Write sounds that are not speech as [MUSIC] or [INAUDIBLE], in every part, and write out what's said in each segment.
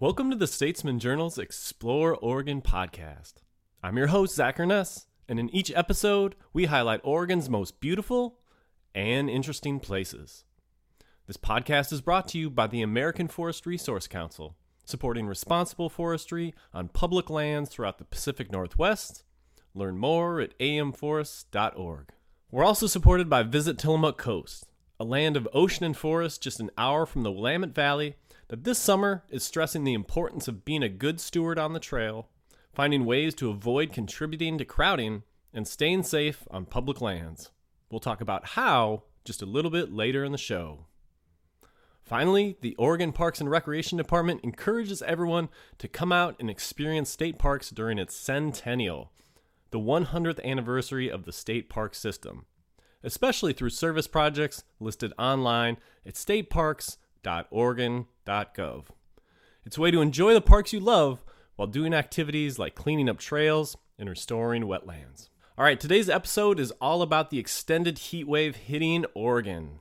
Welcome to the Statesman Journal's Explore Oregon podcast. I'm your host, Zach Urness, and in each episode, we highlight Oregon's most beautiful and interesting places. This podcast is brought to you by the American Forest Resource Council, supporting responsible forestry on public lands throughout the Pacific Northwest. Learn more at amforests.org. We're also supported by Visit Tillamook Coast, a land of ocean and forest just an hour from the Willamette Valley that this summer is stressing the importance of being a good steward on the trail, finding ways to avoid contributing to crowding, and staying safe on public lands. We'll talk about how just a little bit later in the show. Finally, the Oregon Parks and Recreation Department encourages everyone to come out and experience state parks during its centennial, the 100th anniversary of the state park system especially through service projects listed online at stateparks.oregon.gov. It's a way to enjoy the parks you love while doing activities like cleaning up trails and restoring wetlands. All right, today's episode is all about the extended heat wave hitting Oregon.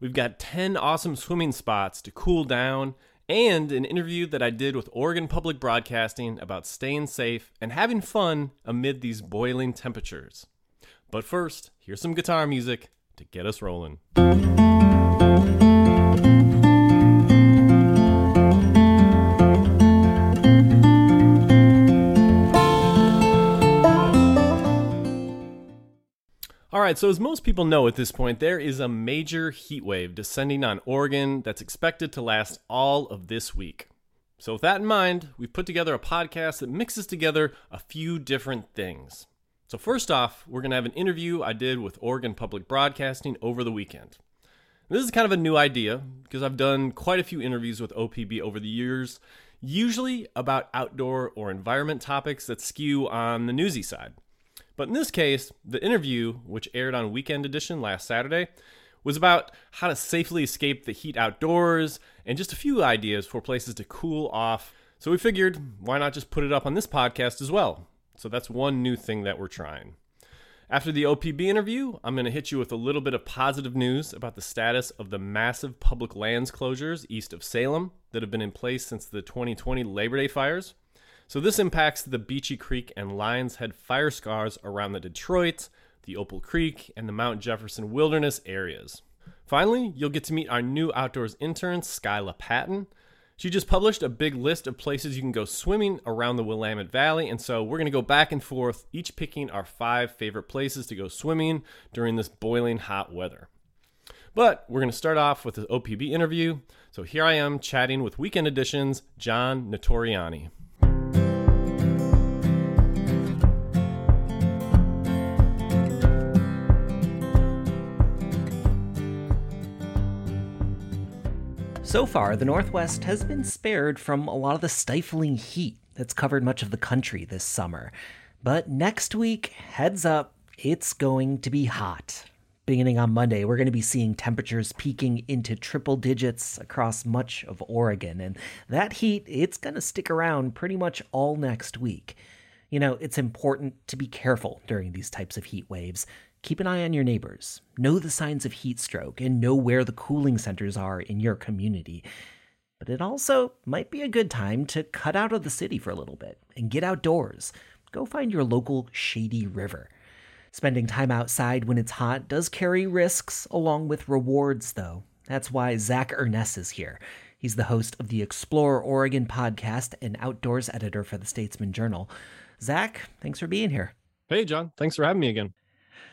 We've got 10 awesome swimming spots to cool down and an interview that I did with Oregon Public Broadcasting about staying safe and having fun amid these boiling temperatures. But first, here's some guitar music to get us rolling. Right, so as most people know at this point, there is a major heat wave descending on Oregon that's expected to last all of this week. So, with that in mind, we've put together a podcast that mixes together a few different things. So, first off, we're going to have an interview I did with Oregon Public Broadcasting over the weekend. This is kind of a new idea because I've done quite a few interviews with OPB over the years, usually about outdoor or environment topics that skew on the newsy side. But in this case, the interview, which aired on Weekend Edition last Saturday, was about how to safely escape the heat outdoors and just a few ideas for places to cool off. So we figured, why not just put it up on this podcast as well? So that's one new thing that we're trying. After the OPB interview, I'm going to hit you with a little bit of positive news about the status of the massive public lands closures east of Salem that have been in place since the 2020 Labor Day fires. So this impacts the Beachie Creek and Lionshead fire scars around the Detroit, the Opal Creek, and the Mount Jefferson Wilderness areas. Finally, you'll get to meet our new outdoors intern, Skyla Patton. She just published a big list of places you can go swimming around the Willamette Valley, and so we're going to go back and forth, each picking our five favorite places to go swimming during this boiling hot weather. But we're going to start off with the OPB interview. So here I am chatting with Weekend Edition's John Notarianni. So far, the Northwest has been spared from a lot of the stifling heat that's covered much of the country this summer. But next week, heads up, it's going to be hot. Beginning on Monday, we're going to be seeing temperatures peaking into triple digits across much of Oregon, and that heat, it's going to stick around pretty much all next week. You know, it's important to be careful during these types of heat waves. Keep an eye on your neighbors, know the signs of heat stroke, and know where the cooling centers are in your community. But it also might be a good time to cut out of the city for a little bit and get outdoors. Go find your local shady river. Spending time outside when it's hot does carry risks along with rewards, though. That's why Zach Urness is here. He's the host of the Explore Oregon podcast and outdoors editor for the Statesman Journal. Zach, thanks for being here. Hey, John. Thanks for having me again.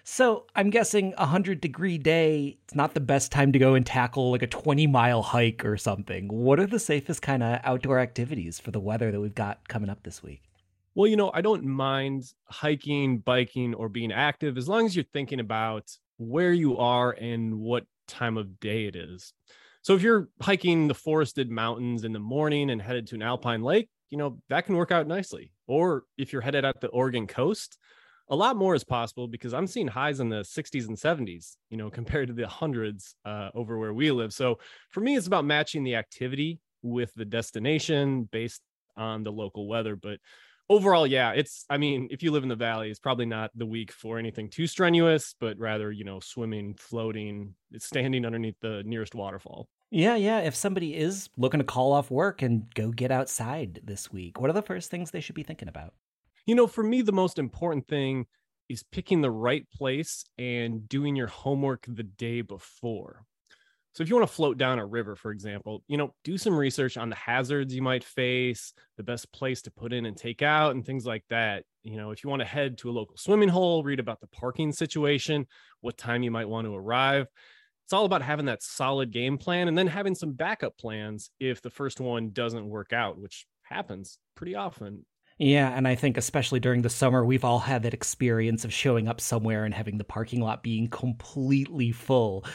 So I'm guessing a hundred degree day, it's not the best time to go and tackle like a 20 mile hike or something. What are the safest kind of outdoor activities for the weather that we've got coming up this week? Well, you know, I don't mind hiking, biking, or being active as long as you're thinking about where you are and what time of day it is. So if you're hiking the forested mountains in the morning and headed to an alpine lake, you know, that can work out nicely. Or if you're headed out the Oregon coast, a lot more is possible because I'm seeing highs in the 60s and 70s, you know, [LAUGHS] compared to the hundreds uh, over where we live. So for me, it's about matching the activity with the destination based on the local weather. But overall, yeah, it's, I mean, if you live in the valley, it's probably not the week for anything too strenuous, but rather, you know, swimming, floating, standing underneath the nearest waterfall. Yeah, yeah. If somebody is looking to call off work and go get outside this week, what are the first things they should be thinking about? You know, for me, the most important thing is picking the right place and doing your homework the day before. So if you want to float down a river, for example, you know, do some research on the hazards you might face, the best place to put in and take out, and things like that. You know, if you want to head to a local swimming hole, read about the parking situation, what time you might want to arrive. It's all about having that solid game plan and then having some backup plans if the first one doesn't work out, which happens pretty often. Yeah, and I think especially during the summer, we've all had that experience of showing up somewhere and having the parking lot being completely full.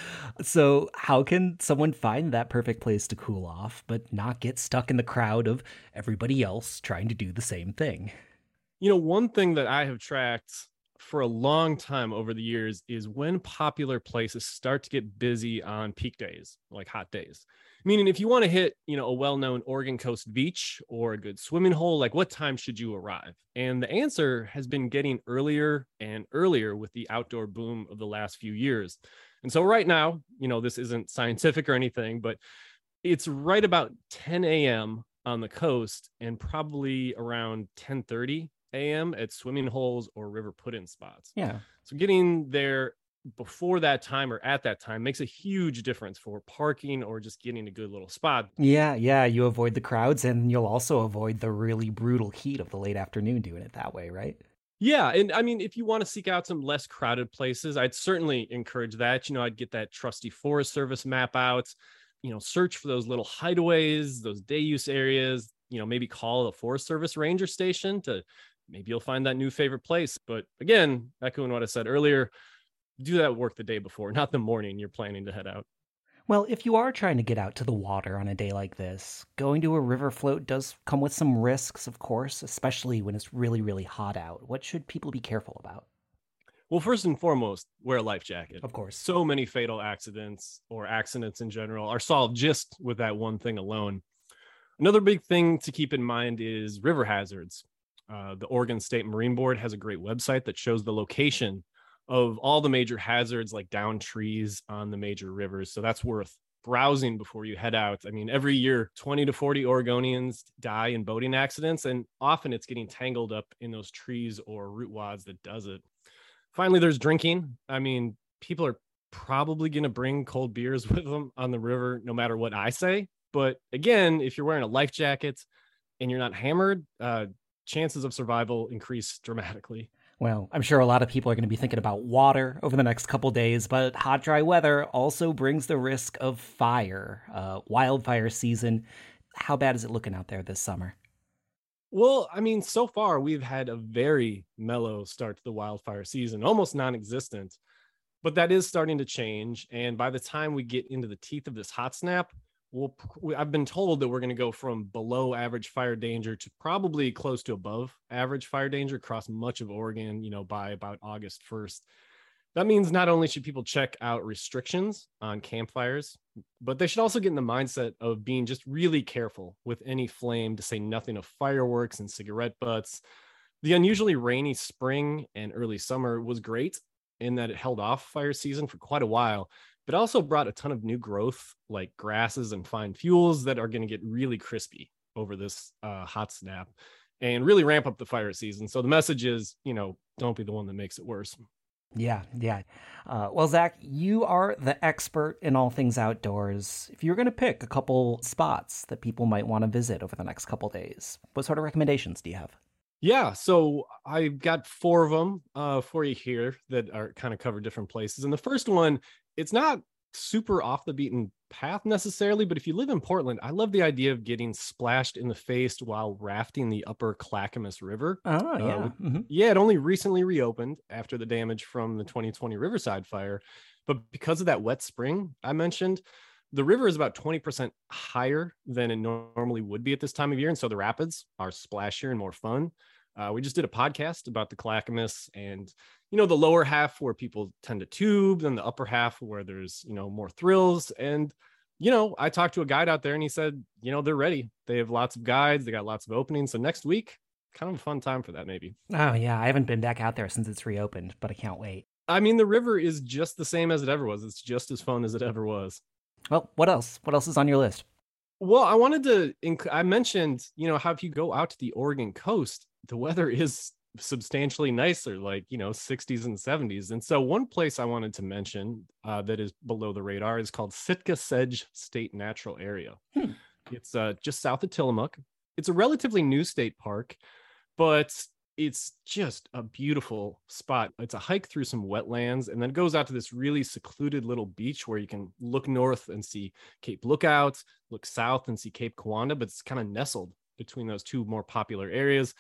So, how can someone find that perfect place to cool off, but not get stuck in the crowd of everybody else trying to do the same thing? You know, one thing that I have tracked for a long time over the years is when popular places start to get busy on peak days, like hot days. Meaning, if you want to hit, you know, a well-known Oregon Coast beach or a good swimming hole, like what time should you arrive? And the answer has been getting earlier and earlier with the outdoor boom of the last few years. And so, right now, you know, this isn't scientific or anything, but it's right about 10 a.m. on the coast and probably around 10:30 a.m. at swimming holes or river put-in spots. Yeah. So getting there before that time or at that time makes a huge difference for parking or just getting a good little spot. Yeah, yeah, you avoid the crowds and you'll also avoid the really brutal heat of the late afternoon doing it that way, right? Yeah, and I mean if you want to seek out some less crowded places, I'd certainly encourage that. You know, I'd get that trusty Forest Service map out, you know, search for those little hideaways, those day use areas, you know, maybe call the Forest Service ranger station to maybe you'll find that new favorite place. But again, echoing what I said earlier, do that work the day before, not the morning you're planning to head out. Well, if you are trying to get out to the water on a day like this, going to a river float does come with some risks, of course, especially when it's really, really hot out. What should people be careful about? Well, first and foremost, wear a life jacket. Of course. So many fatal accidents or accidents in general are solved just with that one thing alone. Another big thing to keep in mind is river hazards. Uh, the Oregon State Marine Board has a great website that shows the location of all the major hazards like down trees on the major rivers. So that's worth browsing before you head out. I mean, every year, 20 to 40 Oregonians die in boating accidents, and often it's getting tangled up in those trees or root wads that does it. Finally, there's drinking. I mean, people are probably going to bring cold beers [LAUGHS] with them on the river, no matter what I say. But again, if you're wearing a life jacket and you're not hammered, uh, chances of survival increase dramatically. Well, I'm sure a lot of people are going to be thinking about water over the next couple days, but hot, dry weather also brings the risk of fire. Uh, wildfire season. How bad is it looking out there this summer? Well, I mean, so far we've had a very mellow start to the wildfire season, almost non existent, but that is starting to change. And by the time we get into the teeth of this hot snap, we'll I've been told that we're going to go from below average fire danger to probably close to above average fire danger across much of Oregon, you know, by about August 1st. That means not only should people check out restrictions on campfires, but they should also get in the mindset of being just really careful with any flame to say nothing of fireworks and cigarette butts. The unusually rainy spring and early summer was great in that it held off fire season for quite a while, but also brought a ton of new growth like grasses and fine fuels that are going to get really crispy over this uh, hot snap and really ramp up the fire season. So the message is, you know, don't be the one that makes it worse. Yeah, yeah. Uh, well, Zach, you are the expert in all things outdoors. If you're going to pick a couple spots that people might want to visit over the next couple days, what sort of recommendations do you have? Yeah, so I've got four of them uh, for you here that are kind of cover different places. And the first one it's not super off the beaten path necessarily, but if you live in Portland, I love the idea of getting splashed in the face while rafting the upper Clackamas River. Oh, uh, yeah. Uh, mm-hmm. Yeah, it only recently reopened after the damage from the 2020 Riverside fire. But because of that wet spring I mentioned, the river is about 20% higher than it normally would be at this time of year. And so the rapids are splashier and more fun. Uh, we just did a podcast about the Clackamas and you know the lower half where people tend to tube, then the upper half where there's you know more thrills. And you know, I talked to a guide out there and he said, you know, they're ready. They have lots of guides, they got lots of openings. So next week, kind of a fun time for that, maybe. Oh yeah, I haven't been back out there since it's reopened, but I can't wait. I mean, the river is just the same as it ever was. It's just as fun as it ever was. Well, what else? What else is on your list? Well, I wanted to. Inc- I mentioned, you know, how if you go out to the Oregon coast, the weather is substantially nicer, like you know, 60s and 70s. And so, one place I wanted to mention uh, that is below the radar is called Sitka Sedge State Natural Area. Hmm. It's uh, just south of Tillamook. It's a relatively new state park, but it's just a beautiful spot. It's a hike through some wetlands and then goes out to this really secluded little beach where you can look north and see Cape Lookout, look south and see Cape Kiwanda, but it's kind of nestled between those two more popular areas.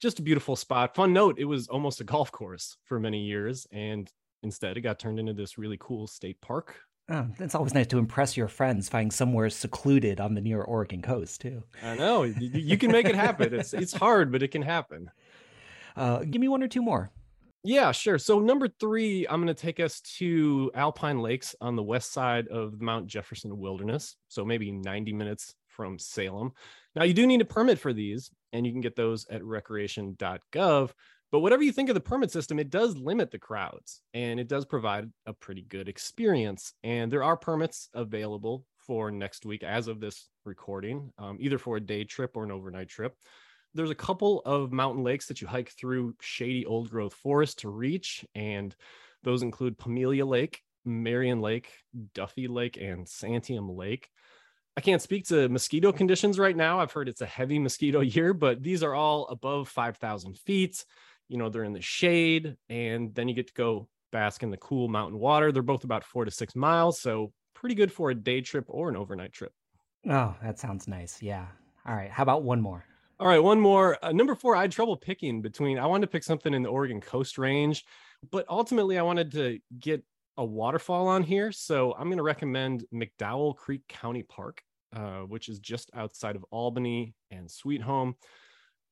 Just a beautiful spot. Fun note, it was almost a golf course for many years and instead it got turned into this really cool state park. Oh, it's always nice to impress your friends finding somewhere secluded on the near Oregon coast too. I know you, can make it happen. It's it's hard, but it can happen. Uh, give me one or two more. Yeah, sure. So number three, I'm going to take us to Alpine Lakes on the west side of Mount Jefferson Wilderness. So maybe 90 minutes from Salem. Now you do need a permit for these, and you can get those at recreation.gov. But whatever you think of the permit system, it does limit the crowds and it does provide a pretty good experience. And there are permits available for next week as of this recording, um, either for a day trip or an overnight trip there's a couple of mountain lakes that you hike through shady old growth forest to reach, and those include Pamelia Lake, Marion Lake, Duffy Lake, and Santiam Lake. I can't speak to mosquito conditions right now. I've heard it's a heavy mosquito [LAUGHS] year, but these are all above 5,000 feet. You know, they're in the shade, and then you get to go bask in the cool mountain water. They're both about four to six miles, so pretty good for a day trip or an overnight trip. Oh, that sounds nice. Yeah. All right. How about one more? All right, one more. Uh, number four, I had trouble picking between. I wanted to pick something in the Oregon Coast Range, but ultimately I wanted to get a waterfall on here. So I'm going to recommend McDowell Creek County Park, uh, which is just outside of Albany and Sweet Home.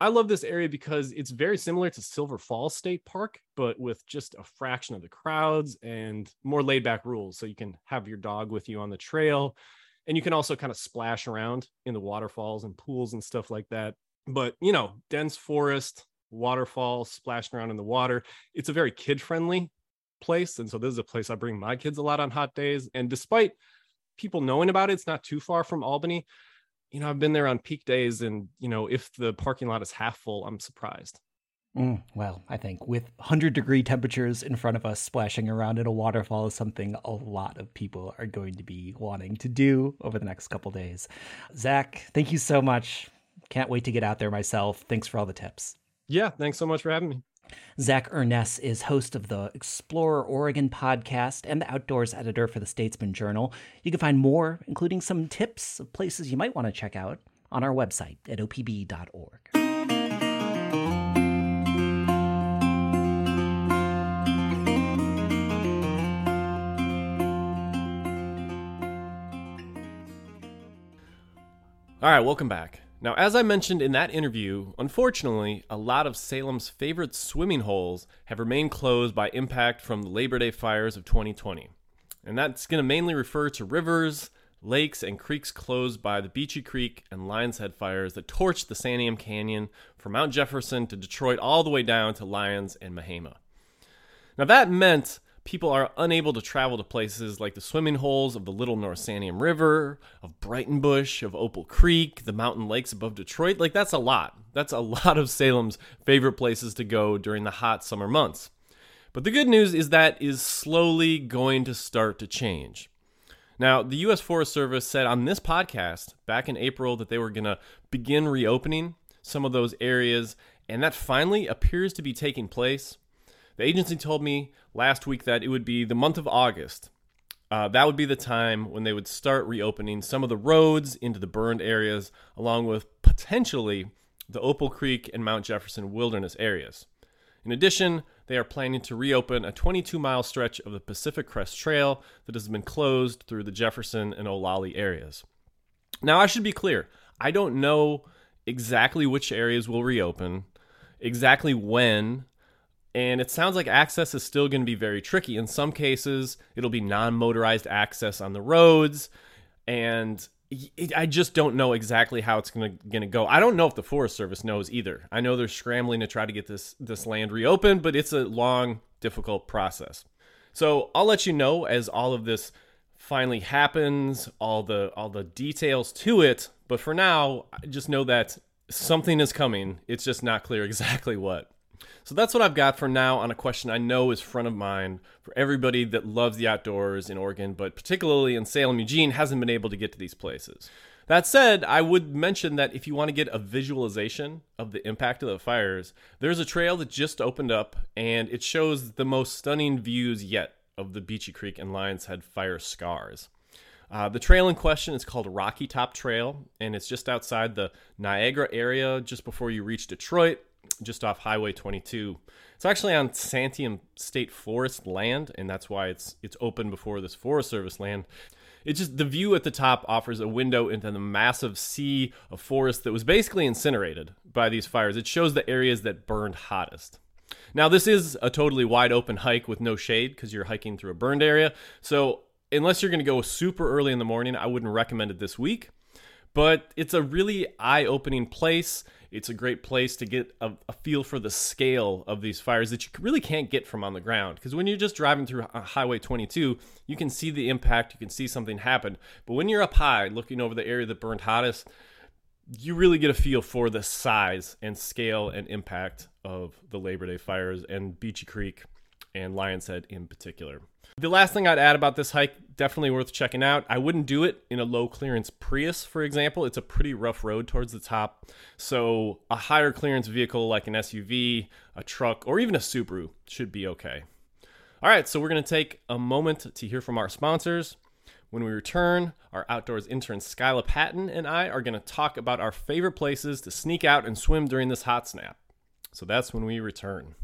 I love this area because it's very similar to Silver Falls State Park, but with just a fraction of the crowds and more laid back rules. So you can have your dog with you on the trail. And you can also kind of splash around in the waterfalls and pools and stuff like that but you know dense forest waterfall splashing around in the water it's a very kid friendly place and so this is a place i bring my kids a lot on hot days and despite people knowing about it it's not too far from albany you know i've been there on peak days and you know if the parking lot is half full i'm surprised Mm, well, I think with 100 degree temperatures in front of us, splashing around in a waterfall is something a lot of people are going to be wanting to do over the next couple days. Zach, thank you so much. Can't wait to get out there myself. Thanks for all the tips. Yeah, thanks so much for having me. Zach Urness is host of the Explore Oregon podcast and the outdoors editor for the Statesman Journal. You can find more, including some tips of places you might want to check out, on our website at opb.org. All right, welcome back. Now, as I mentioned in that interview, unfortunately, a lot of Salem's favorite swimming holes have remained closed by impact from the Labor Day fires of 2020. And that's going to mainly refer to rivers, lakes, and creeks closed by the Beachie Creek and Lionshead fires that torched the Santiam Canyon from Mount Jefferson to Detroit all the way down to Lyons and Mehama. Now, that meant people are unable to travel to places like the swimming holes of the Little North Santiam River, of Breitenbush, of Opal Creek, the mountain lakes above Detroit. Like, that's a lot. That's a [LAUGHS] lot of Salem's favorite places to go during the hot summer months. But the good news is that is slowly going to start to change. Now, the U.S. Forest Service said on this podcast back in April that they were going to begin reopening some of those areas, and that finally appears to be taking place. The agency told me last week that it would be the month of August. Uh, that would be the time when they would start reopening some of the roads into the burned areas, along with potentially the Opal Creek and Mount Jefferson wilderness areas. In addition, they are planning to reopen a 22 mile stretch of the Pacific Crest Trail that has been closed through the Jefferson and Olallie areas. Now, I should be clear I don't know exactly which areas will reopen, exactly when, and it sounds like access is still going to be very tricky. In some cases, it'll be non motorized access on the roads. And I just don't know exactly how it's going to go. I don't know if the Forest Service knows either. I know they're scrambling to try to get this this land reopened, but it's a long, difficult process. So I'll let you know as all of this finally happens, all the all the details to it. But for now, I just know that something is coming. It's just not clear [LAUGHS] exactly what. So that's what I've got for now on a question I know is front of mind for everybody that loves the outdoors in Oregon, but particularly in Salem, Eugene, hasn't been able to get to these places. That said, I would mention that if you want to get a visualization of the impact of the fires, there's a trail that just opened up and it shows the most stunning views yet of the Beachie Creek and Lionshead fire scars. Uh, the trail in question is called Rocky Top Trail, and it's just outside the Niagara area, just before you reach Detroit, just off Highway 22. It's actually on Santiam State Forest land, and that's why it's it's open before this Forest Service land. It's just the view at the top offers a window into the massive sea of forest that was basically incinerated by these fires. It shows the areas that burned hottest. Now, this is a totally wide open hike with no shade because you're hiking through a burned area. So, unless you're going to go super early in the morning, I wouldn't recommend it this week. But it's a really eye opening place. It's a great place to get a, a, feel for the scale of these fires that you really can't get from on the ground. Because when you're just driving through Highway 22, you can see the impact, you can see something happen. But when you're up high looking over the area that burned hottest, you really get a feel for the size and scale and impact of the Labor Day fires and Beachie Creek and Lionshead in particular. The last thing I'd add about this hike, definitely worth checking out. I wouldn't do it in a low clearance Prius, for example. It's a pretty rough road towards the top. So, a higher clearance vehicle like an SUV, a truck, or even a Subaru should be okay. All right, so we're going to take a moment to hear from our sponsors. When we return, our outdoors intern Skyla Patton and I are going to talk about our favorite places to sneak out and swim during this hot snap. So that's when we return.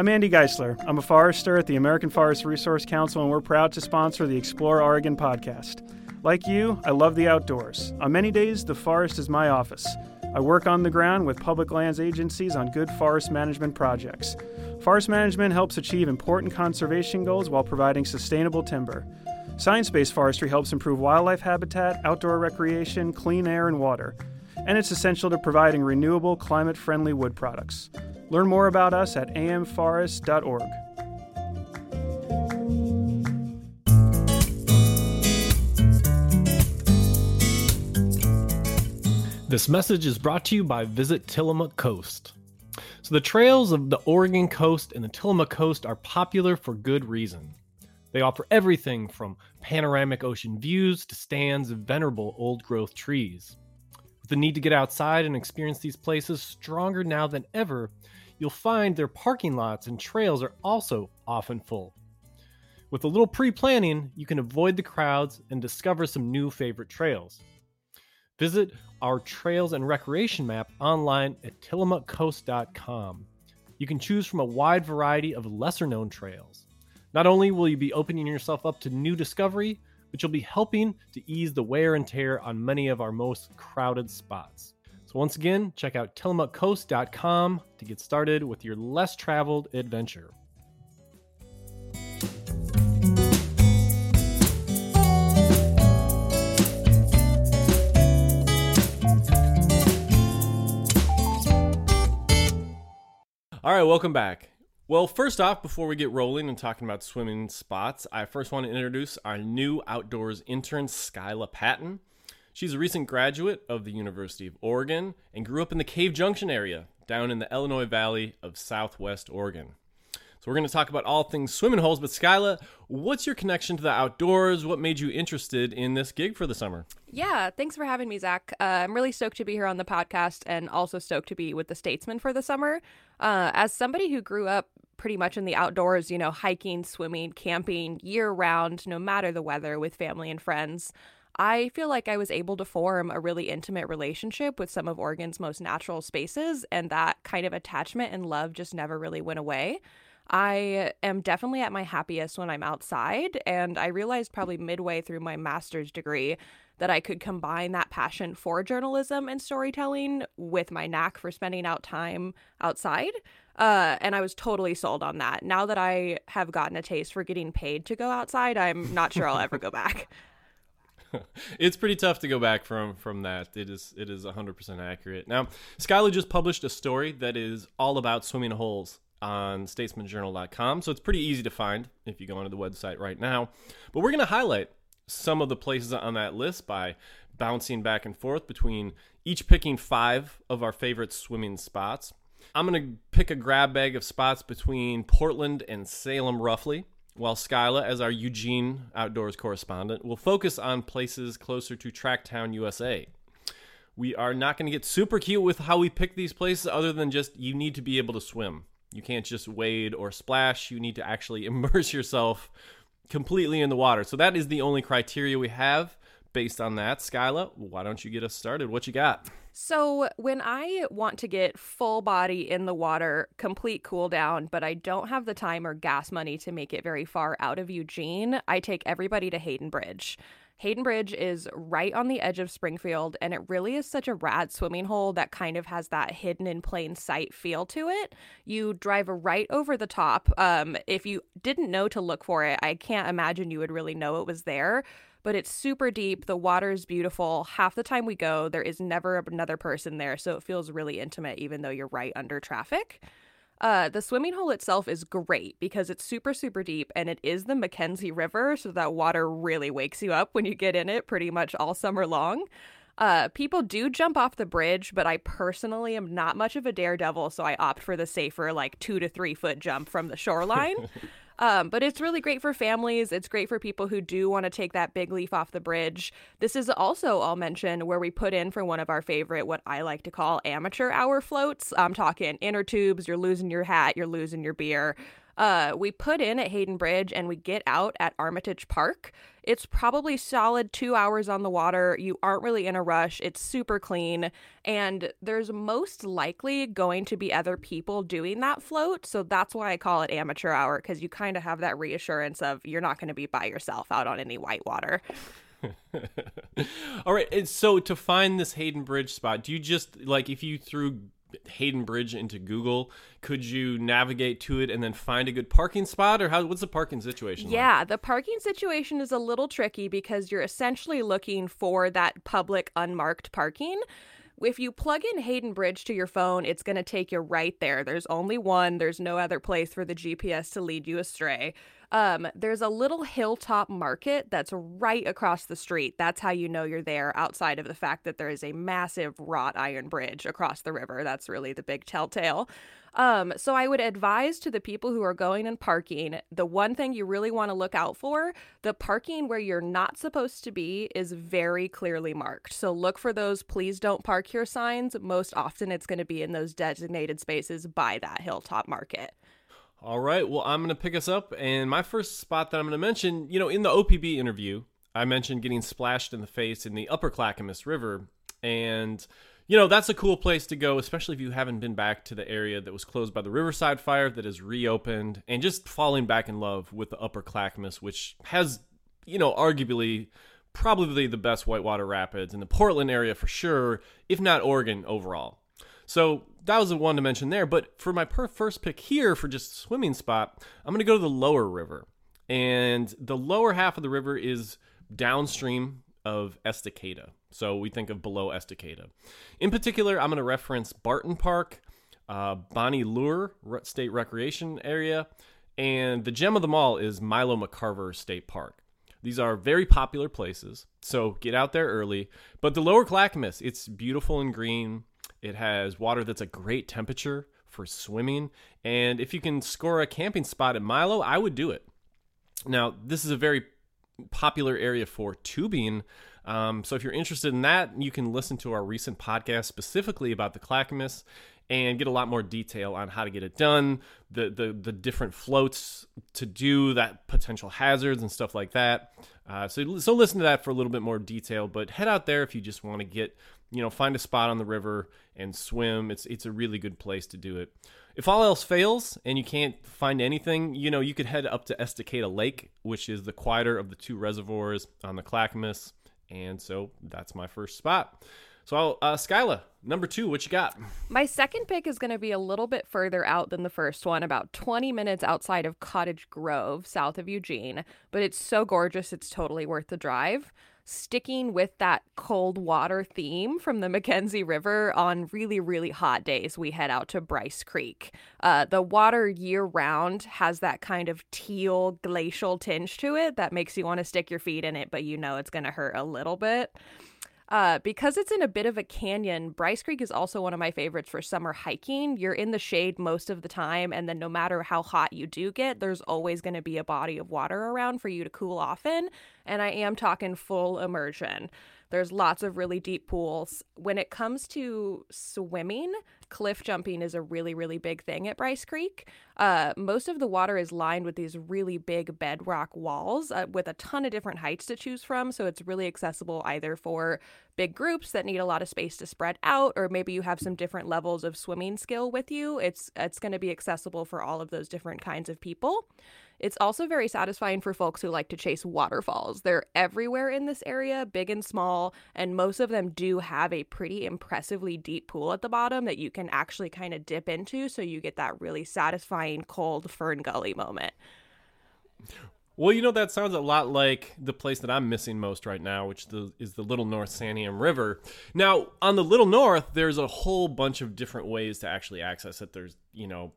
I'm Andy Geissler. I'm a forester at the American Forest Resource Council, and we're proud to sponsor the Explore Oregon podcast. Like you, I love the outdoors. On many days, the forest is my office. I work on the ground with public lands agencies on good forest management projects. Forest management helps achieve important conservation goals while providing sustainable timber. Science based forestry helps improve wildlife habitat, outdoor recreation, clean air, and water. And it's essential to providing renewable, climate friendly wood products. Learn more about us at amforest.org. This message is brought to you by Visit Tillamook Coast. So, the trails of the Oregon coast and the Tillamook coast are popular for good reason. They offer everything from panoramic ocean views to stands of venerable old growth trees. The need to get outside and experience these places stronger now than ever, you'll find their parking lots and trails are also often full. With a little pre planning, you can avoid the crowds and discover some new favorite trails. Visit our trails and recreation map online at tillamookcoast.com. You can choose from a wide variety of lesser known trails. Not only will you be opening yourself up to new discovery, but you'll be helping to ease the wear and tear on many of our most crowded spots. So, once again, check out tillamookcoast.com to get started with your less traveled adventure. All right, welcome back. Well, first off, before we get rolling and talking about swimming spots, I first want to introduce our new outdoors intern, Skyla Patton. She's a recent graduate of the University of Oregon and grew up in the Cave Junction area down in the Illinois Valley of Southwest Oregon. So we're going to talk about all things swimming holes. But Skyla, what's your connection to the outdoors? What made you interested in this gig for the summer? Yeah, thanks for having me, Zach. Uh, I'm really stoked to be here on the podcast and also stoked to be with the Statesman for the summer. Uh, as somebody who grew up pretty much in the outdoors, you know, hiking, swimming, camping year round, no matter the weather, with family and friends. I feel like I was able to form a really intimate relationship with some of Oregon's most natural spaces, and that kind of attachment and love just never really went away. I am definitely at my happiest when I'm outside. And I realized probably midway through my master's degree that I could combine that passion for journalism and storytelling with my knack for spending out time outside. Uh, and I was totally sold on that. Now that I have gotten a taste for getting paid to go outside, I'm not sure I'll ever go back. [LAUGHS] it's pretty tough to go back from from that. It is it is 100% accurate. Now, Skyla just published a story that is all about swimming holes on statesmanjournal.com. So it's pretty easy to find if you go onto the website right now. But we're going to highlight some of the places on that list by bouncing back and forth between each picking five of our favorite swimming spots. I'm going to pick a grab bag of spots between Portland and Salem, roughly, while Skyla, as our Eugene outdoors correspondent, will focus on places closer to Tracktown, USA. We are not going to get super cute with how we pick these places, other than just you need to be able to swim. You can't just wade or splash. You need to actually [LAUGHS] immerse yourself completely in the water. So that is the only criteria we have based on that. Skyla, why don't you get us started? What you got? So, when I want to get full body in the water, complete cool down, but I don't have the time or gas money to make it very far out of Eugene, I take everybody to Hayden Bridge. Hayden Bridge is right on the edge of Springfield, and it really is such a rad swimming hole that kind of has that hidden in plain sight feel to it. You drive right over the top. Um, if you didn't know to look for it, I can't imagine you would really know it was there but it's super deep. The water is beautiful. Half the time we go, there is never another person there, so it feels really intimate, even though you're right under traffic. Uh, the swimming hole itself is great because it's super, super deep and it is the McKenzie River, so that water really wakes you up when you get in it pretty much all summer long. Uh, people do jump off the bridge, but I personally am not much of a daredevil, so I opt for the safer, like two to three foot jump from the shoreline. [LAUGHS] Um, but it's really great for families. It's great for people who do want to take that big leaf off the bridge. This is also, I'll mention, where we put in for one of our favorite, what I like to call amateur hour floats. I'm talking inner tubes, you're losing your hat, you're losing your beer. Uh, we put in at Hayden Bridge and we get out at Armitage Park. It's probably solid two hours on the water. You aren't really in a rush. It's super clean. And there's most likely going to be other people doing that float. So that's why I call it amateur hour because you kind of have that reassurance of you're not going to be by yourself out on any white water. [LAUGHS] All right. And so to find this Hayden Bridge spot, do you just like if you threw Hayden Bridge into Google, could you navigate to it and then find a good parking spot, or how? What's the parking situation? Yeah, like? the parking situation is a little tricky because you're essentially looking for that public unmarked parking. If you plug in Hayden Bridge to your phone, it's going to take you right there. There's only one. There's no other place for the GPS to lead you astray. Um, there's a little hilltop market that's right across the street. That's how you know you're there, outside of the fact that there is a massive wrought iron bridge across the river. That's really the big telltale. Um, so I would advise to the people who are going and parking, the one thing you really want to look out for, the parking where you're not supposed to be is very clearly marked. So look for those please don't park here signs. Most often it's going to be in those designated spaces by that hilltop market. All right. Well, I'm going to pick us up. And my first spot that I'm going to mention, you know, in the OPB interview, I mentioned getting splashed in the face in the upper Clackamas River. And, you know, that's a cool place to go, especially if you haven't been back to the area that was closed by the Riverside fire that is reopened and just falling back in love with the upper Clackamas, which has, you know, arguably probably the best whitewater rapids in the Portland area for sure, if not Oregon overall. So that was the one to mention there. But for my per- first pick here for just swimming spot, I'm going to go to the lower river. And the lower half of the river is downstream of Estacada. So we think of below Estacada. In particular, I'm going to reference Barton Park, uh, Bonnie Lure State Recreation Area, and the gem of them all is Milo McIver State Park. These are very popular places, so get out there early. But the lower Clackamas, it's beautiful and green. It has water that's a great temperature for swimming. And if you can score a camping spot at Milo, I would do it. Now, this is a very popular area for tubing. Um, so if you're interested in that, you can listen to our recent podcast specifically about the Clackamas and get a lot more detail on how to get it done, the the, the different floats to do, that potential hazards and stuff like that. Uh, so so listen to that for a little bit more detail. But head out there if you just want to get you know find a spot on the river and swim. It's it's a really good place to do it. If all else fails and you can't find anything, you know you could head up to Estacada Lake, which is the quieter of the two reservoirs on the Clackamas, and so that's my first spot. So, uh, Skyla, number two, what you got? My second pick is going to be a little bit further out than the first one, about 20 minutes outside of Cottage Grove, south of Eugene, but it's so gorgeous, it's totally worth the drive. Sticking with that cold water theme from the McKenzie River on really, really hot days, we head out to Bryce Creek. Uh, the water year round has that kind of teal glacial tinge to it that makes you want to stick your feet in it, but you know it's going to hurt a little bit. Uh, because it's in a bit of a canyon, Bryce Creek is also one of my favorites for summer hiking. You're in the shade most of the time, and then no matter how hot you do get, there's always going to be a body of water around for you to cool off in. And I am talking full immersion. There's lots of really deep pools. When it comes to swimming, cliff jumping is a really, really big thing at Bryce Creek. Uh, most of the water is lined with these really big bedrock walls uh, with a ton of different heights to choose from. So it's really accessible either for big groups that need a lot of space to spread out, or maybe you have some different levels of swimming skill with you. It's it's going to be accessible for all of those different kinds of people. It's also very satisfying for folks who like to chase waterfalls. They're everywhere in this area, big and small, and most of them do have a pretty impressively deep pool at the bottom that you can actually kind of dip into so you get that really satisfying cold fern gully moment. Well, you know that sounds a lot like the place that I'm missing most right now, which is the Little North Santiam River. Now, on the Little North, there's a whole bunch of different ways to actually access it. There's, you know,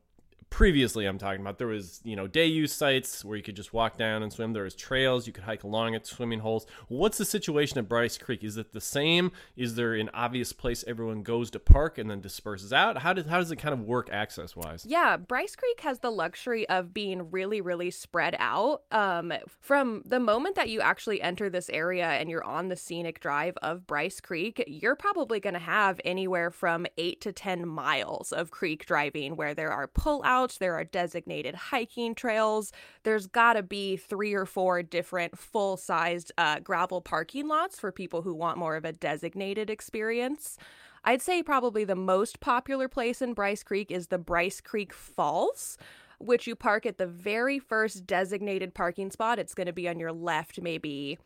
previously I'm talking about there was you know day use sites where you could just walk down and swim. There was trails you could hike along at swimming holes. What's the situation at Bryce Creek? Is it the same? Is there an obvious place everyone goes to park and then disperses out? How does how does it kind of work access wise yeah Bryce Creek has the luxury of being really really spread out um, from the moment that you actually enter this area and you're on the scenic drive of Bryce Creek you're probably going to have anywhere from 8 to 10 miles of creek driving where there are pull outs there are designated hiking trails. There's got to be three or four different full sized uh, gravel parking lots for people who want more of a designated experience. I'd say probably the most popular place in Bryce Creek is the Bryce Creek Falls which you park at the very first designated parking spot. It's going to be on your left, maybe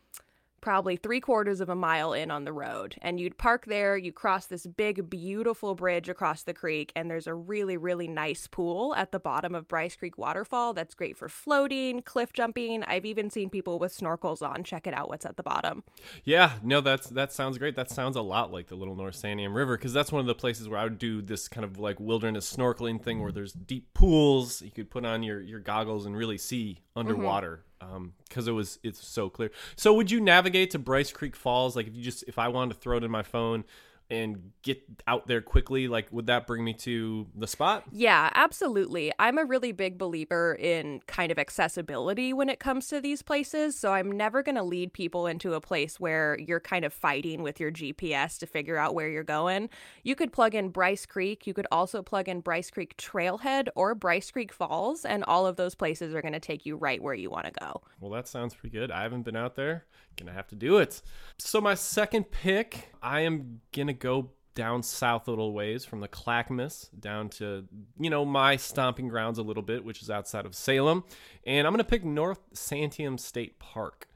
probably three quarters of a mile in on the road. And you'd park there, you cross this big, beautiful bridge across the creek, and there's a really, really nice pool at the bottom of Bryce Creek Waterfall that's great for floating, cliff jumping. I've even seen people with snorkels on. Check it out what's at the bottom. Yeah, no, that's that sounds great. That sounds a lot like the Little North Santiam River because that's one of the places where I would do this kind of like wilderness snorkeling thing where there's deep pools. You could put on your, your goggles and really see mm-hmm. underwater because um, it was it's so clear. So would you navigate to Bryce Creek Falls? Like if you just if I wanted to throw it in my phone and get out there quickly like would that bring me to the spot? Yeah absolutely. I'm a really big believer in kind of accessibility when it comes to these places so i'm never going to lead people into a place where you're kind of fighting with your gps to figure out where you're going. You could plug in bryce creek. You could also plug in bryce creek trailhead or bryce creek falls and all of those places are going to take you right where you want to go. Well that sounds pretty good. I haven't been out there. Gonna have to do it. So my second pick, I am gonna go down south a little ways from the Clackamas down to you know my stomping grounds a little bit, which is outside of Salem, and I'm gonna pick North Santiam State Park.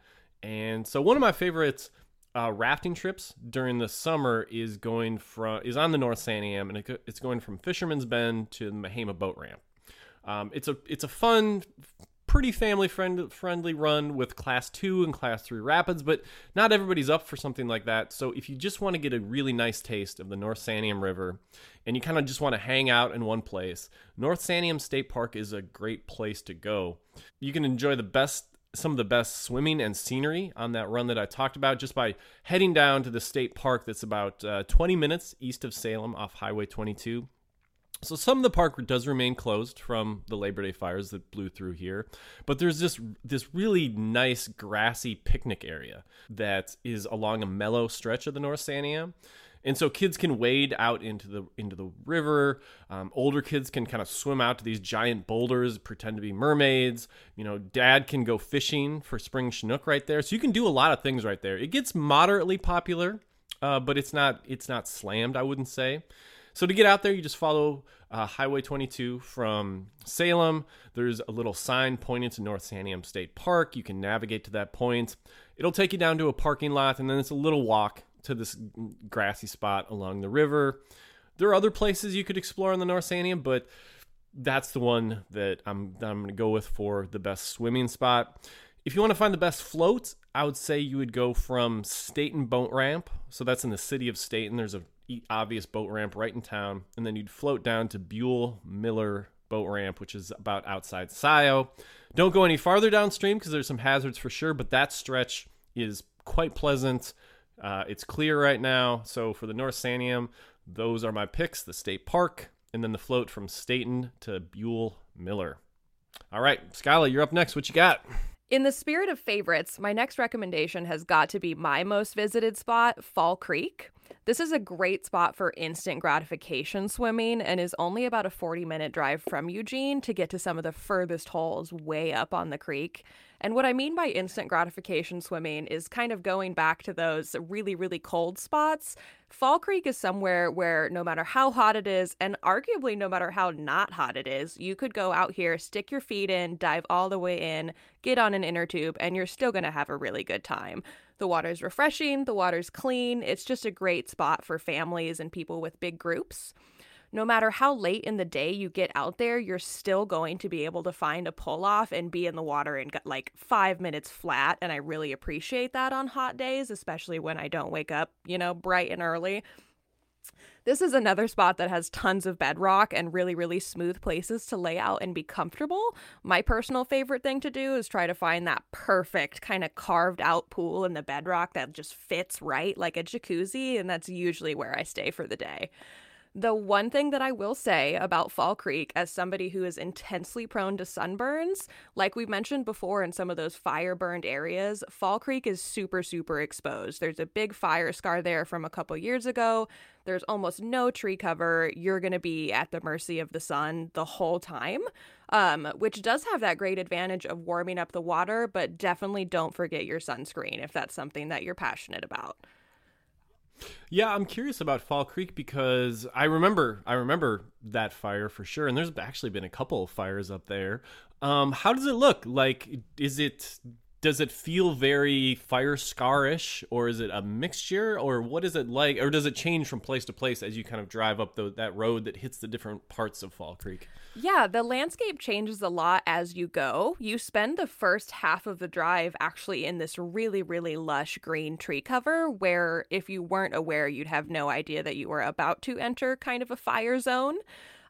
And so one of my favorites uh, rafting trips during the summer is going from is on the North Santiam, and it, it's going from Fisherman's Bend to the Mehama Boat Ramp. Um, it's a it's a fun pretty family friend friendly run with class 2 and class 3 rapids but not everybody's up for something like that so if you just want to get a really nice taste of the north santiam river and you kind of just want to hang out in one place north santiam state park is a great place to go you can enjoy the best some of the best swimming and scenery on that run that I talked about just by heading down to the state park that's about uh, 20 minutes east of Salem off Highway 22. So some of the park does remain closed from the Labor Day fires that blew through here, but there's this this really nice grassy picnic area that is along a mellow stretch of the North Santiam. And so kids can wade out into the into the river. Um, older kids can kind of swim out to these giant boulders, pretend to be mermaids. You know, dad can go fishing for spring chinook right there. So you can do a lot of things right there. It gets moderately popular, uh, but it's not it's not slammed. I wouldn't say. So to get out there, you just follow uh, Highway 22 from Salem. There's a little sign pointing to North Santiam State Park. You can navigate to that point. It'll take you down to a parking lot, and then it's a little walk to this grassy spot along the river. There are other places you could explore in the North Santiam, but that's the one that I'm, I'm going to go with for the best swimming spot. If you want to find the best float, I would say you would go from Stayton Boat Ramp. So that's in the city of Stayton. There's a obvious boat ramp right in town. And then you'd float down to Buell Miller Boat Ramp, which is about outside Scio. Don't go any farther downstream because there's some hazards for sure, but that stretch is quite pleasant. Uh, it's clear right now. So for the North Santiam, those are my picks the state park, and then the float from Stayton to Buell Miller. All right, Skyla, you're up next. What you got? In the spirit of favorites, my next recommendation has got to be my most visited spot, Fall Creek. This is a great spot for instant gratification swimming and is only about a 40 minute drive from Eugene to get to some of the furthest holes way up on the creek. And what I mean by instant gratification swimming is kind of going back to those really, really cold spots. Fall Creek is somewhere where no matter how hot it is, and arguably no matter how not hot it is, you could go out here, stick your feet in, dive all the way in, get on an inner tube, and you're still going to have a really good time. The water's refreshing, the water's clean. It's just a great spot for families and people with big groups no matter how late in the day you get out there, you're still going to be able to find a pull off and be in the water in like five minutes flat. And I really appreciate that on hot days, especially when I don't wake up, you know, bright and early. This is another spot that has tons of bedrock and really, really smooth places to lay out and be comfortable. My personal favorite thing to do is try to find that perfect kind of carved out pool in the bedrock that just fits right like a jacuzzi, and that's usually where I stay for the day. The one thing that I will say about Fall Creek, as somebody who is intensely prone to sunburns, like we mentioned before in some of those fire burned areas, Fall Creek is super, super exposed. There's a big fire scar there from a couple years ago. There's almost no tree cover. You're going to be at the mercy of the sun the whole time, um, which does have that great advantage of warming up the water, but definitely don't forget your sunscreen if that's something that you're passionate about. Yeah, I'm curious about Fall Creek because I remember I remember that fire for sure, and there's actually been a couple of fires up there. Um, how does it look? Like, is it does it feel very fire scarish, or is it a mixture, or what is it like, or does it change from place to place as you kind of drive up the, that road that hits the different parts of Fall Creek? Yeah, the landscape changes a lot as you go. You spend the first half of the drive actually in this really, really lush green tree cover, where if you weren't aware, you'd have no idea that you were about to enter kind of a fire zone.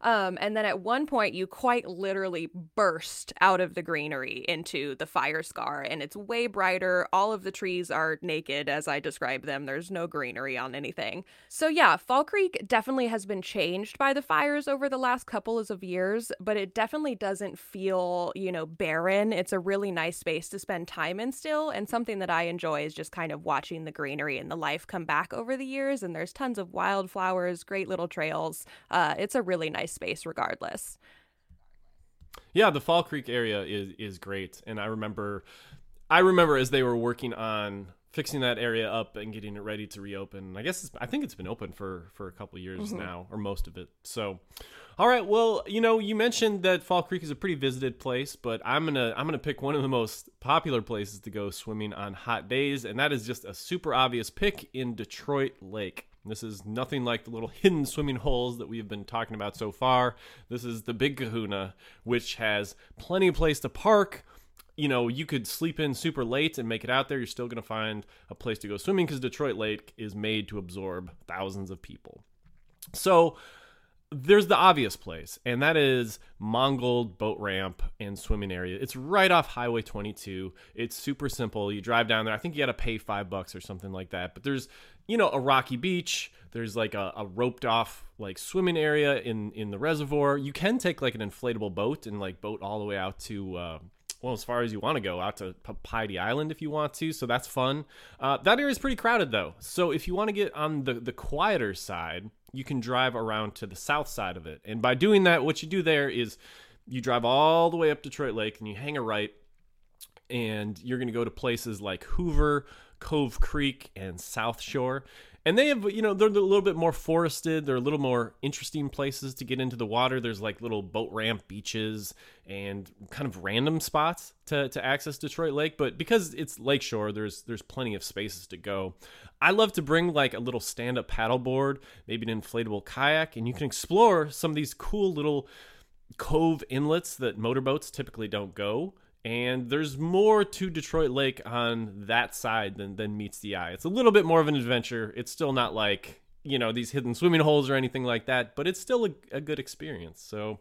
Um, and then at one point, you quite literally burst out of the greenery into the fire scar, and it's way brighter. All of the trees are naked, as I describe them. There's no greenery on anything. So, yeah, Fall Creek definitely has been changed by the fires over the last couple of years, but it definitely doesn't feel, you know, barren. It's a really nice space to spend time in still, and something that I enjoy is just kind of watching the greenery and the life come back over the years. And there's tons of wildflowers, great little trails. Uh, it's a really nice space regardless. Yeah, the Fall Creek area is is great, and I remember, I remember as they were working on fixing that area up and getting it ready to reopen. I guess I think it's been open for for a couple years mm-hmm. now, or most of it. So, all right. Well, you know, you mentioned that Fall Creek is a pretty visited place, but I'm gonna I'm gonna pick one of the most popular places to go swimming on hot days, and that is just a super obvious pick in Detroit Lake. This is nothing like the little [LAUGHS] hidden swimming holes that we've been talking about so far. This is the Big Kahuna, which has plenty of place to park. You know, you could sleep in super late and make it out there. You're still going to find a place to go swimming because Detroit Lake is made to absorb thousands of people. So, there's the obvious place, and that is Mongold Boat Ramp and Swimming Area. It's right off Highway 22. It's super simple. You drive down there. I think you got to pay five bucks or something like that. But there's, you know, a rocky beach. There's like a, a, roped off like swimming area in in the reservoir. You can take like an inflatable boat and like boat all the way out to. Uh, well, as far as you want to go, out to Piety Island if you want to, so that's fun. Uh, that area is pretty crowded though, so if you want to get on the the quieter side, you can drive around to the south side of it. And by doing that, what you do there is you drive all the way up Detroit Lake and you hang a right, and you're going to go to places like Hoover, Cove Creek, and South Shore. And they have you know they're a little bit more forested. They're a little more interesting places to get into the water. There's like little boat ramp beaches and kind of random spots to, to access detroit lake. But because it's lakeshore there's there's plenty of spaces to go. I love to bring like a little stand-up paddleboard maybe an inflatable kayak and you can explore some of these cool little cove inlets that motorboats typically don't go And there's more to Detroit Lake on that side than, than meets the eye. It's a little bit more of an adventure. It's still not like, you know, these hidden swimming holes or anything like that, but it's still a, a good experience. So,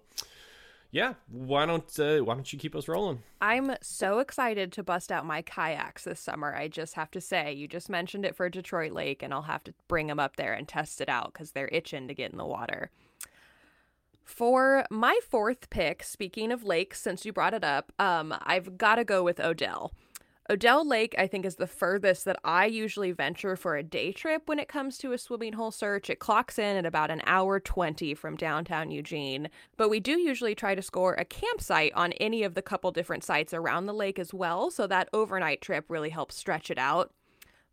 yeah, why don't uh, why don't you keep us rolling? I'm so excited to bust out my kayaks this summer. I just have to say, you just mentioned it for Detroit Lake, and I'll have to bring them up there and test it out because they're itching to get in the water. For my fourth pick, speaking of lakes, since you brought it up, um, I've got to go with Odell. Odell Lake, I think, is the furthest that I usually venture for a day trip when it comes to a swimming hole search. It clocks in at about an hour 20 from downtown Eugene. But we do usually try to score a campsite on any of the couple different sites around the lake as well, so that overnight trip really helps stretch it out.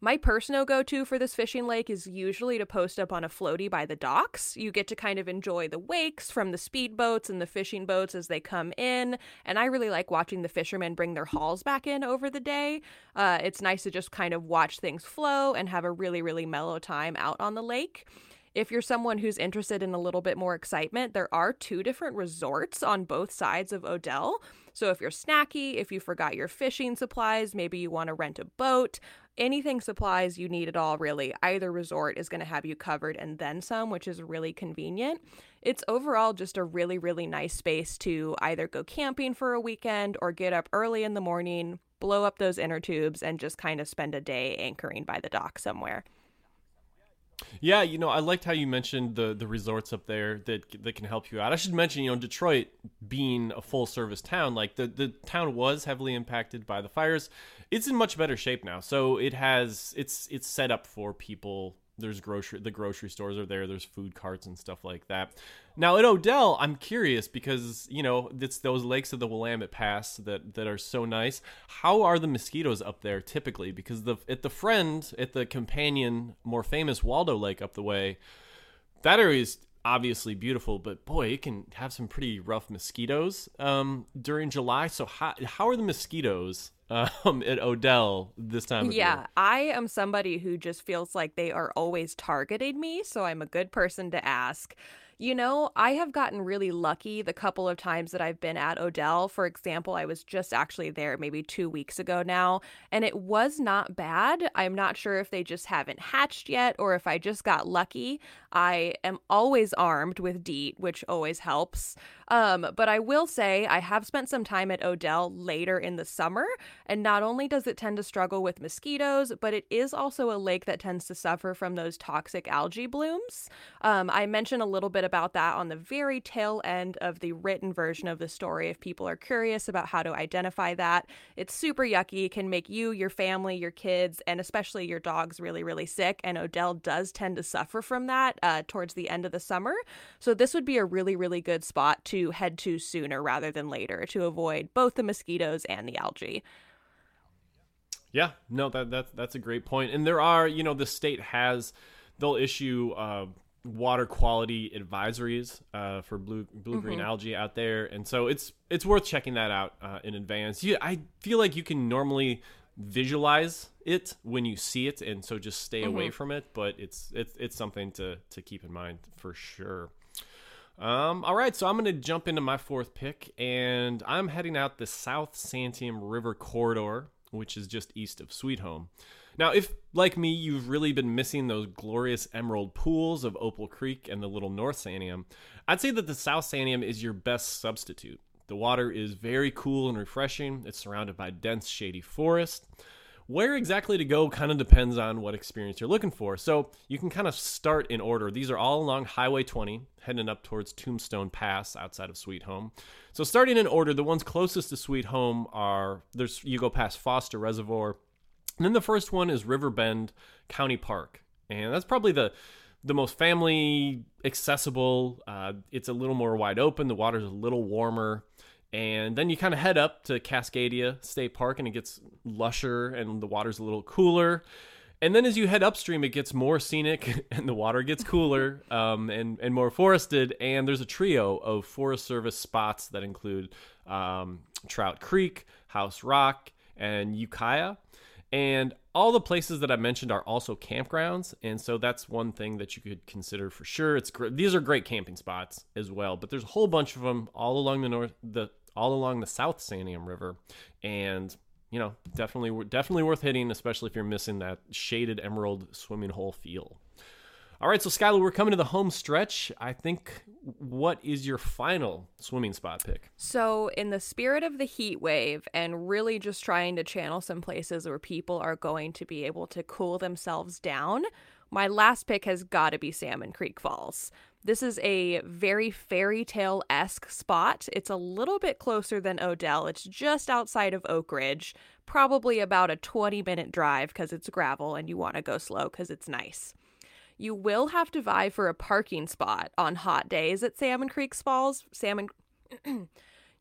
My personal go to for this fishing lake is usually to post up on a floaty by the docks. You get to kind of enjoy the wakes from the speedboats and the fishing boats as they come in. And I really like watching the fishermen bring their hauls back in over the day. Uh, it's nice to just kind of watch things flow and have a really, really mellow time out on the lake. If you're someone who's interested in a little bit more excitement, there are two different resorts on both sides of Odell. So if you're snacky, if you forgot your fishing supplies, maybe you want to rent a boat, anything supplies you need at all, really, either resort is going to have you covered and then some, which is really convenient. It's overall just a really, really nice space to either go camping for a weekend or get up early in the morning, blow up those inner tubes, and just kind of spend a day anchoring by the dock somewhere. Yeah, you know, I liked how you mentioned the the resorts up there that that can help you out. I should mention, you know, Detroit being a full service town, like the the town was heavily impacted by the fires. It's in much better shape now. So it has it's it's set up for people there's grocery the grocery stores are there there's food carts and stuff like that. Now at odell i'm curious because you know it's those lakes of the willamette pass that that are so nice. How are the mosquitoes up there typically? Because the at the friend at the companion more famous waldo lake up the way that area is obviously beautiful, but boy, it can have some pretty rough mosquitoes um, during July. So how how are the mosquitoes um, [LAUGHS] at Odell this time yeah? I am somebody who just feels like they are always targeting me, so I'm a good person to ask. You know, I have gotten really lucky the couple of times that I've been at Odell. For example, I was just actually there maybe two weeks ago now, and it was not bad. I'm not sure if they just haven't hatched yet or if I just got lucky. I am always armed with DEET, which always helps. Um, but I will say I have spent some time at Odell later in the summer, and not only does it tend to struggle with mosquitoes, but it is also a lake that tends to suffer from those toxic algae blooms. Um, I mentioned a little bit about that on the very tail end of the written version of the story if people are curious about how to identify that. It's super yucky, can make you, your family, your kids, and especially your dogs really, really sick. And Odell does tend to suffer from that uh, towards the end of the summer. So this would be a really, really good spot to head to sooner rather than later to avoid both the mosquitoes and the algae. Yeah, no, that that's that's a great point. And there are, you know, the state has they'll issue uh, water quality advisories uh, for blue blue green mm-hmm. algae out there, and so it's it's worth checking that out uh, in advance. You, I feel like you can normally visualize it when you see it, and so just stay mm-hmm. away from it. But it's it's it's something to to keep in mind for sure. Um, all right, so I'm going to jump into my fourth pick, and I'm heading out the South Santiam River corridor, which is just east of Sweet Home. Now, if, like me, you've really been missing those glorious emerald pools of Opal Creek and the Little North Santiam, I'd say that the South Santiam is your best substitute. The water is very cool and refreshing, it's surrounded by dense, shady forest. Where exactly to go kind of depends on what experience you're looking for. So you can kind of start in order. These are all along Highway 20, heading up towards Tombstone Pass outside of Sweet Home. So starting in order, the ones closest to Sweet Home are there's you go past Foster Reservoir. And then the first one is Riverbend County Park. And that's probably the the most family accessible. Uh, it's a little more wide open. The water's a little warmer. And then you kind of head up to Cascadia State Park and it gets lusher and the water's a little cooler. And then as you head upstream, it gets more scenic [LAUGHS] and the water gets cooler um, and, and more forested. And there's a trio of Forest Service spots that include um, Trout Creek, House Rock, and Yukwah. And all the places that I mentioned are also campgrounds, and so that's one thing that you could consider for sure. It's great. These are great camping spots as well, but there's a whole bunch of them all along the north, the all along the South Santiam River. And you know, definitely definitely worth hitting, especially if you're missing that shaded emerald swimming hole feel. All right, so Skylar, we're coming to the home stretch. I think what is your final swimming spot pick? So, in the spirit of the heat wave and really just trying to channel some places where people are going to be able to cool themselves down, my last pick has got to be Salmon Creek Falls. This is a very fairy tale esque spot. It's a little bit closer than Odell. It's just outside of Oakridge, probably about a 20 minute drive because it's gravel and you want to go slow because it's nice. You will have to vie for a parking spot on hot days at Salmon Creek Falls. Salmon. [CLEARS THROAT]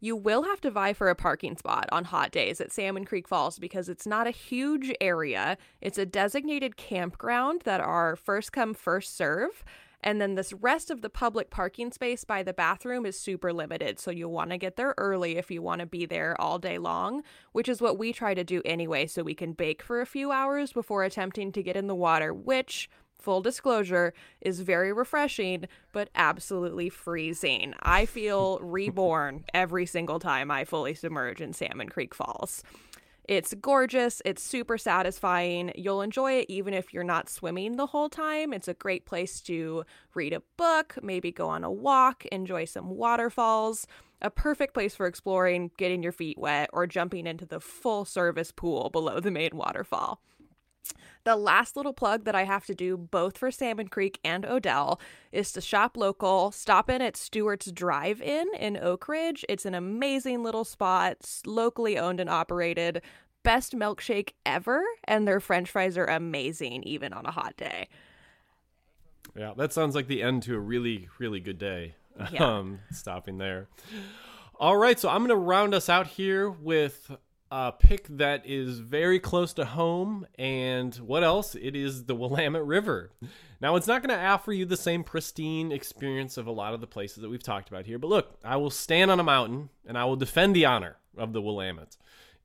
you will have to vie for a parking spot on hot days at Salmon Creek Falls because it's not a huge area. It's a designated campground that are first come, first serve. And then this rest of the public parking space by the bathroom is super limited. So you'll want to get there early if you want to be there all day long, which is what we try to do anyway. So we can bake for a few hours before attempting to get in the water, which full disclosure, is very refreshing, but absolutely freezing. I feel [LAUGHS] reborn every single time I fully submerge in Salmon Creek Falls. It's gorgeous, it's super satisfying. You'll enjoy it even if you're not swimming the whole time. It's a great place to read a book, maybe go on a walk, enjoy some waterfalls. A perfect place for exploring, getting your feet wet, or jumping into the full service pool below the main waterfall. The last little plug that I have to do, both for Salmon Creek and Odell, is to shop local. Stop in at Stewart's Drive In in Oakridge. It's an amazing little spot, locally owned and operated. Best milkshake ever, and their french fries are amazing, even on a hot day. Yeah, that sounds like the end to a really, really good day. Yeah. [LAUGHS] Um, stopping there. All right, so I'm going to round us out here with a pick that is very close to home. And what else? It is the Willamette River. Now, it's not going to offer you the same pristine experience of a lot of the places that we've talked about here. But look, I will stand on a mountain and I will defend the honor of the Willamette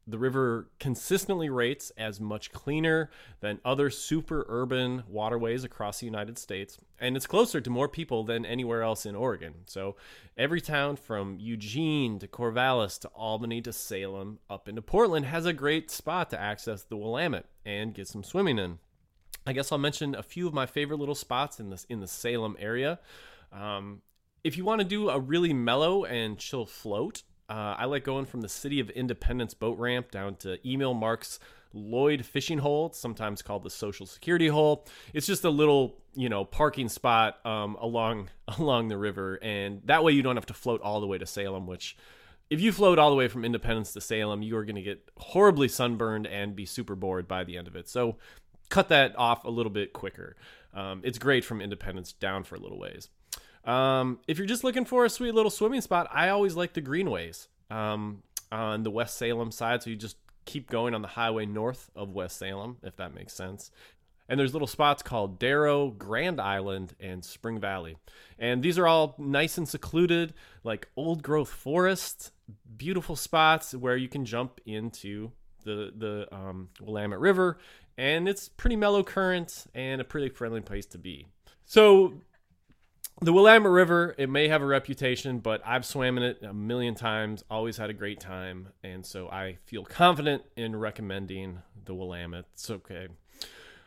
the river consistently rates as much cleaner than other super urban waterways across the United States, and it's closer to more people than anywhere else in Oregon. So, every town from Eugene to Corvallis to Albany to Salem up into Portland has a great spot to access the Willamette and get some swimming in. I guess I'll mention a few of my favorite little spots in this in the Salem area. Um, if you want to do a really mellow and chill float, uh, I like going from the City of Independence boat ramp down to Emil Marks Lloyd fishing hole, sometimes called the Social Security hole. It's just a little, you know, parking spot um, along [LAUGHS] along the river, and that way you don't have to float all the way to Salem. Which, if you float all the way from Independence to Salem, you are going to get horribly sunburned and be super bored by the end of it. So, cut that off a little bit quicker. Um, it's great from Independence down for a little ways. Um, if you're just looking for a sweet little swimming spot, I always like the greenways um, on the West Salem side. So you just keep going on the highway north of West Salem, if that makes sense. And there's little spots called Darrow, Grand Island, and Spring Valley. And these are all nice and secluded, like old growth forests, beautiful spots where you can jump into the, the um, Willamette River. And it's pretty mellow current and a pretty friendly place to be. So the Willamette River, it may have a reputation, but I've swam in it a million times, always had a great time, and so I feel confident in recommending the Willamette. It's okay.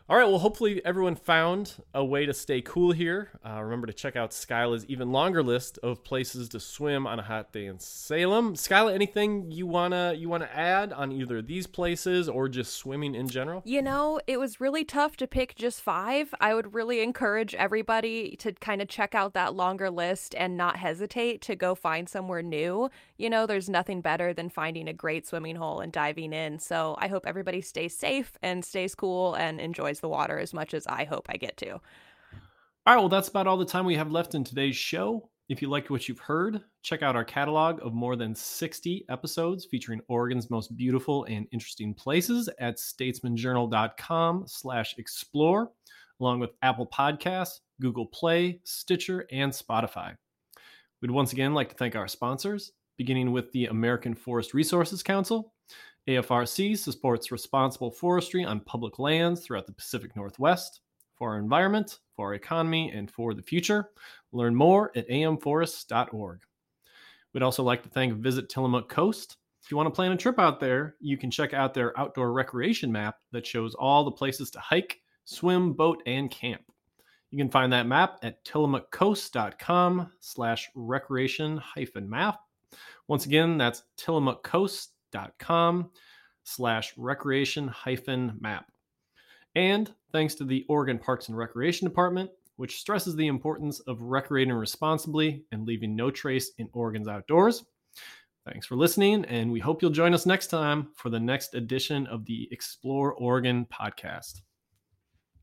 All right, well, hopefully everyone found a way to stay cool here. Uh, remember to check out Skyla's even longer list of places to swim on a hot day in Salem. Skyla, anything you wanna you wanna add on either these places or just swimming in general? You know, it was really tough to pick just five. I would really encourage everybody to kind of check out that longer list and not hesitate to go find somewhere new. You know, there's nothing better than finding a great swimming hole and diving in. So I hope everybody stays safe and stays cool and enjoys the water as much as I hope I get to. All right, well, that's about all the time we have left in today's show. If you liked what you've heard, check out our catalog of more than 60 episodes featuring Oregon's most beautiful and interesting places at statesmanjournal.com slash explore, along with Apple Podcasts, Google Play, Stitcher, and Spotify. We'd once again like to thank our sponsors, beginning with the American Forest Resources Council, AFRC supports responsible forestry on public lands throughout the Pacific Northwest for our environment, for our economy, and for the future. Learn more at amforests.org. We'd also like to thank Visit Tillamook Coast. If you want to plan a trip out there, you can check out their outdoor recreation map that shows all the places to hike, swim, boat, and camp. You can find that map at tillamookcoast.com slash recreation hyphen map. Once again, that's tillamookcoast.com slash recreation hyphen map. And thanks to the Oregon Parks and Recreation Department, which stresses the importance of recreating responsibly and leaving no trace in Oregon's outdoors. Thanks for listening, and we hope you'll join us next time for the next edition of the Explore Oregon podcast.